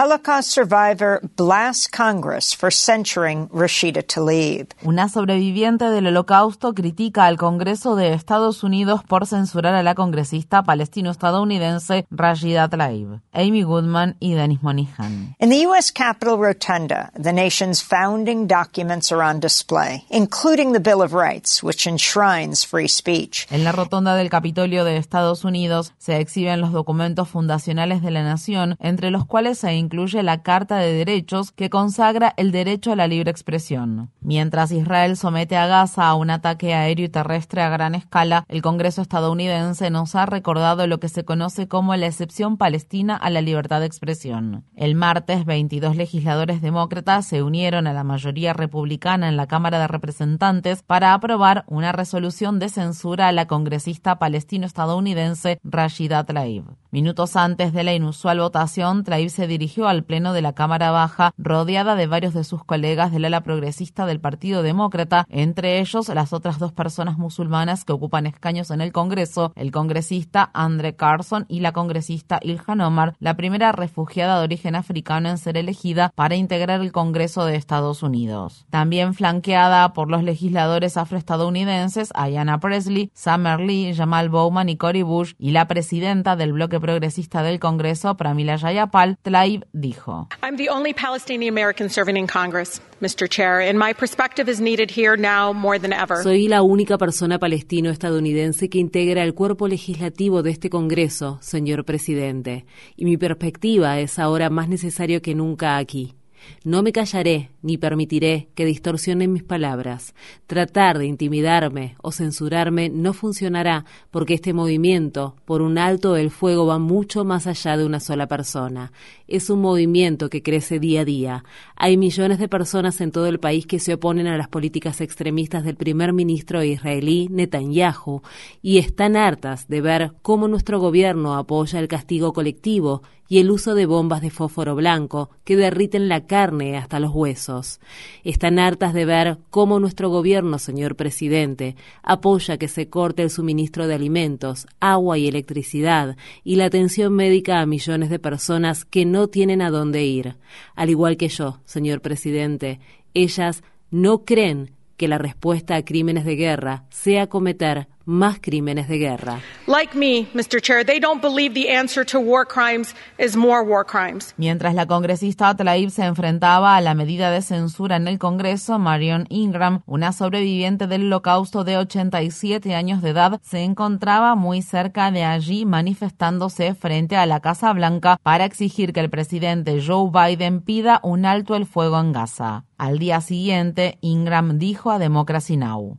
Holocaust survivor blasts Congress for censuring Rashida Tlaib. Una sobreviviente del Holocausto critica al Congreso de Estados Unidos por censurar a la congresista palestino-estadounidense Rashida Tlaib. Amy Goodman y Dennis Monihan. In the U.S. Capitol Rotunda, the nation's founding documents are on display, including the Bill of Rights, which enshrines free speech. En la rotonda del Capitolio de Estados Unidos se exhiben los documentos fundacionales de la nación, entre los cuales se incluye la Carta de Derechos que consagra el derecho a la libre expresión. Mientras Israel somete a Gaza a un ataque aéreo y terrestre a gran escala, el Congreso estadounidense nos ha recordado lo que se conoce como la excepción palestina a la libertad de expresión. El martes, 22 legisladores demócratas se unieron a la mayoría republicana en la Cámara de Representantes para aprobar una resolución de censura a la congresista palestino-estadounidense Rashida Tlaib. Minutos antes de la inusual votación, Tlaib se dirigió al Pleno de la Cámara Baja, rodeada de varios de sus colegas del ala progresista del Partido Demócrata, entre ellos las otras dos personas musulmanas que ocupan escaños en el Congreso, el congresista Andre Carson y la congresista Ilhan Omar, la primera refugiada de origen africano en ser elegida para integrar el Congreso de Estados Unidos. También flanqueada por los legisladores afroestadounidenses Ayanna Presley, Summer Lee, Jamal Bowman y Cory Bush, y la presidenta del bloque progresista del Congreso, Pramila Jayapal, Tlaib dijo. I'm the only Palestinian American serving in Congress, Mr. Chair, and my perspective is needed here now more than ever. Soy la única persona palestino-estadounidense que integra el cuerpo legislativo de este Congreso, señor presidente, y mi perspectiva es ahora más necesario que nunca aquí. No me callaré ni permitiré que distorsionen mis palabras. Tratar de intimidarme o censurarme no funcionará porque este movimiento por un alto el fuego va mucho más allá de una sola persona. Es un movimiento que crece día a día. Hay millones de personas en todo el país que se oponen a las políticas extremistas del primer ministro israelí Netanyahu y están hartas de ver cómo nuestro gobierno apoya el castigo colectivo y el uso de bombas de fósforo blanco que derriten la carne hasta los huesos. Están hartas de ver cómo nuestro gobierno, señor presidente, apoya que se corte el suministro de alimentos, agua y electricidad y la atención médica a millones de personas que no tienen a dónde ir. Al igual que yo, señor presidente, ellas no creen que la respuesta a crímenes de guerra sea cometer más crímenes de guerra. Like me, Mr. Chair, they don't believe the answer to war crimes is more war crimes. Mientras la congresista Tlaib se enfrentaba a la medida de censura en el Congreso, Marion Ingram, una sobreviviente del holocausto de 87 años de edad, se encontraba muy cerca de allí manifestándose frente a la Casa Blanca para exigir que el presidente Joe Biden pida un alto el fuego en Gaza. Al día siguiente, Ingram dijo a Democracy Now!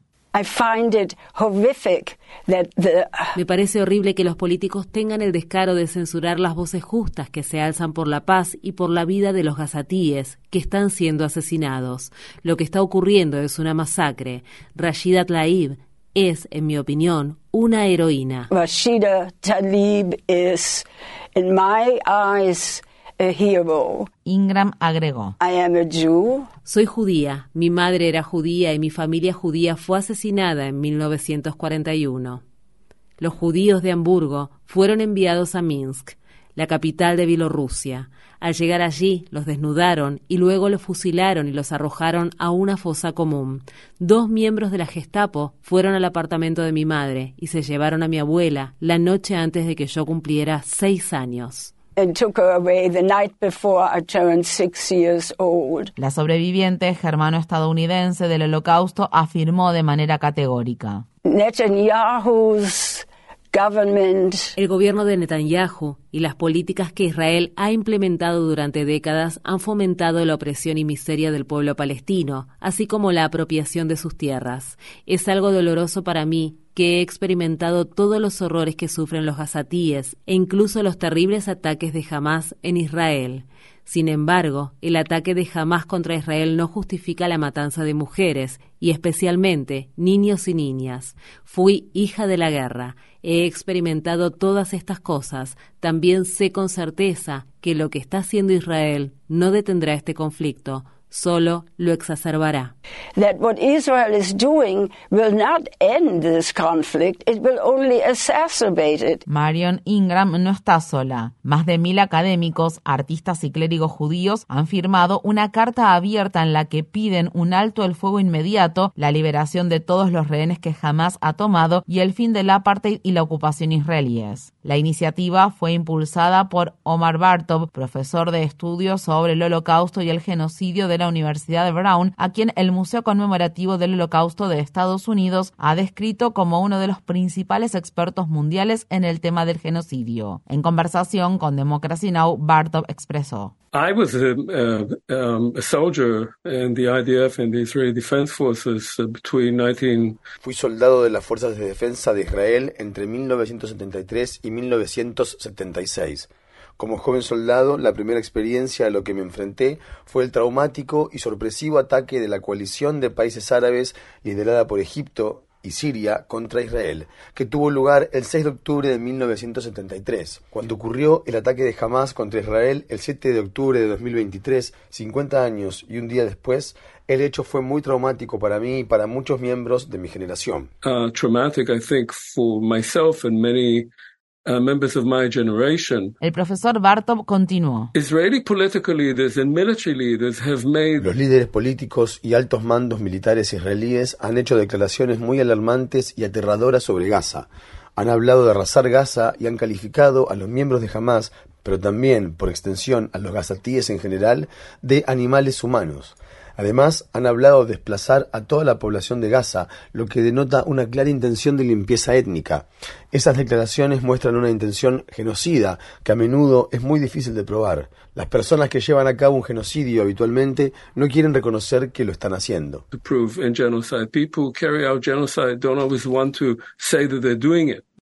Me parece horrible que los políticos tengan el descaro de censurar las voces justas que se alzan por la paz y por la vida de los gazatíes que están siendo asesinados. Lo que está ocurriendo es una masacre. Rashida Tlaib es, en mi opinión, una heroína. Rashida Tlaib es, in my eyes, Ingram agregó. Soy judía, mi madre era judía y mi familia judía fue asesinada en 1941. Los judíos de Hamburgo fueron enviados a Minsk, la capital de Bielorrusia. Al llegar allí, los desnudaron y luego los fusilaron y los arrojaron a una fosa común. Dos miembros de la Gestapo fueron al apartamento de mi madre y se llevaron a mi abuela la noche antes de que yo cumpliera seis años. La sobreviviente germano-estadounidense del holocausto afirmó de manera categórica. El gobierno de Netanyahu y las políticas que Israel ha implementado durante décadas han fomentado la opresión y miseria del pueblo palestino, así como la apropiación de sus tierras. Es algo doloroso para mí que he experimentado todos los horrores que sufren los gazatíes e incluso los terribles ataques de Hamas en Israel. Sin embargo, el ataque de Hamas contra Israel no justifica la matanza de mujeres, y especialmente niños y niñas. Fui hija de la guerra, he experimentado todas estas cosas, también sé con certeza que lo que está haciendo Israel no detendrá este conflicto, solo lo exacerbará. That what Israel is doing will not end this conflict, it will only exacerbate it. Marion Ingram no está sola. Más de mil académicos, artistas y clérigos judíos han firmado una carta abierta en la que piden un alto el fuego inmediato, la liberación de todos los rehenes que jamás ha tomado y el fin del apartheid y la ocupación israelíes. La iniciativa fue impulsada por Omar Bartov, profesor de estudios sobre el holocausto y el genocidio de la Universidad de Brown, a quien el Museo Conmemorativo del Holocausto de Estados Unidos ha descrito como uno de los principales expertos mundiales en el tema del genocidio. En conversación con Democracy Now, Bartov expresó. I was a, um, a soldier in the IDF and the Israeli Defense Forces uh, between 19... Fui soldado de las Fuerzas de Defensa de Israel entre 1973 y 1976. Como joven soldado, la primera experiencia a lo que me enfrenté fue el traumático y sorpresivo ataque de la coalición de países árabes liderada por Egipto y Siria contra Israel, que tuvo lugar el 6 de octubre de 1973. Cuando ocurrió el ataque de Hamas contra Israel el 7 de octubre de 2023, 50 años y un día después, el hecho fue muy traumático para mí y para muchos miembros de mi generación. Uh, traumatic, I think, for myself and many el profesor Bartov continuó. Los líderes políticos y altos mandos militares israelíes han hecho declaraciones muy alarmantes y aterradoras sobre Gaza. Han hablado de arrasar Gaza y han calificado a los miembros de Hamas, pero también, por extensión, a los gazatíes en general, de animales humanos. Además, han hablado de desplazar a toda la población de Gaza, lo que denota una clara intención de limpieza étnica. Esas declaraciones muestran una intención genocida, que a menudo es muy difícil de probar. Las personas que llevan a cabo un genocidio habitualmente no quieren reconocer que lo están haciendo.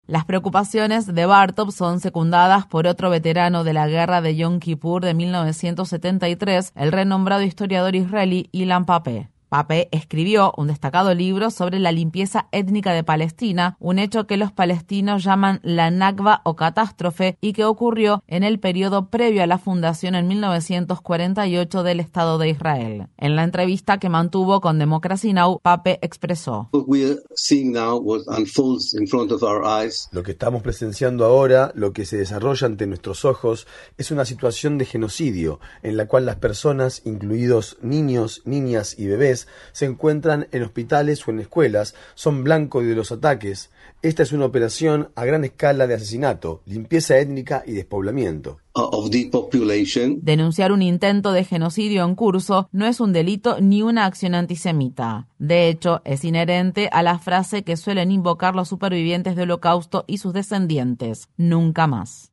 Las preocupaciones de Bartov son secundadas por otro veterano de la guerra de Yom Kippur de 1973, el renombrado historiador israelí Ilan Pape. Pape escribió un destacado libro sobre la limpieza étnica de Palestina, un hecho que los palestinos llaman la Nakba o catástrofe y que ocurrió en el periodo previo a la fundación en 1948 del Estado de Israel. En la entrevista que mantuvo con Democracy Now, Pape expresó: Lo que estamos presenciando ahora, lo que se desarrolla ante nuestros ojos, es una situación de genocidio en la cual las personas, incluidos niños, niñas y bebés, se encuentran en hospitales o en escuelas, son blanco de los ataques. Esta es una operación a gran escala de asesinato, limpieza étnica y despoblamiento. Denunciar un intento de genocidio en curso no es un delito ni una acción antisemita. De hecho, es inherente a la frase que suelen invocar los supervivientes del holocausto y sus descendientes, nunca más.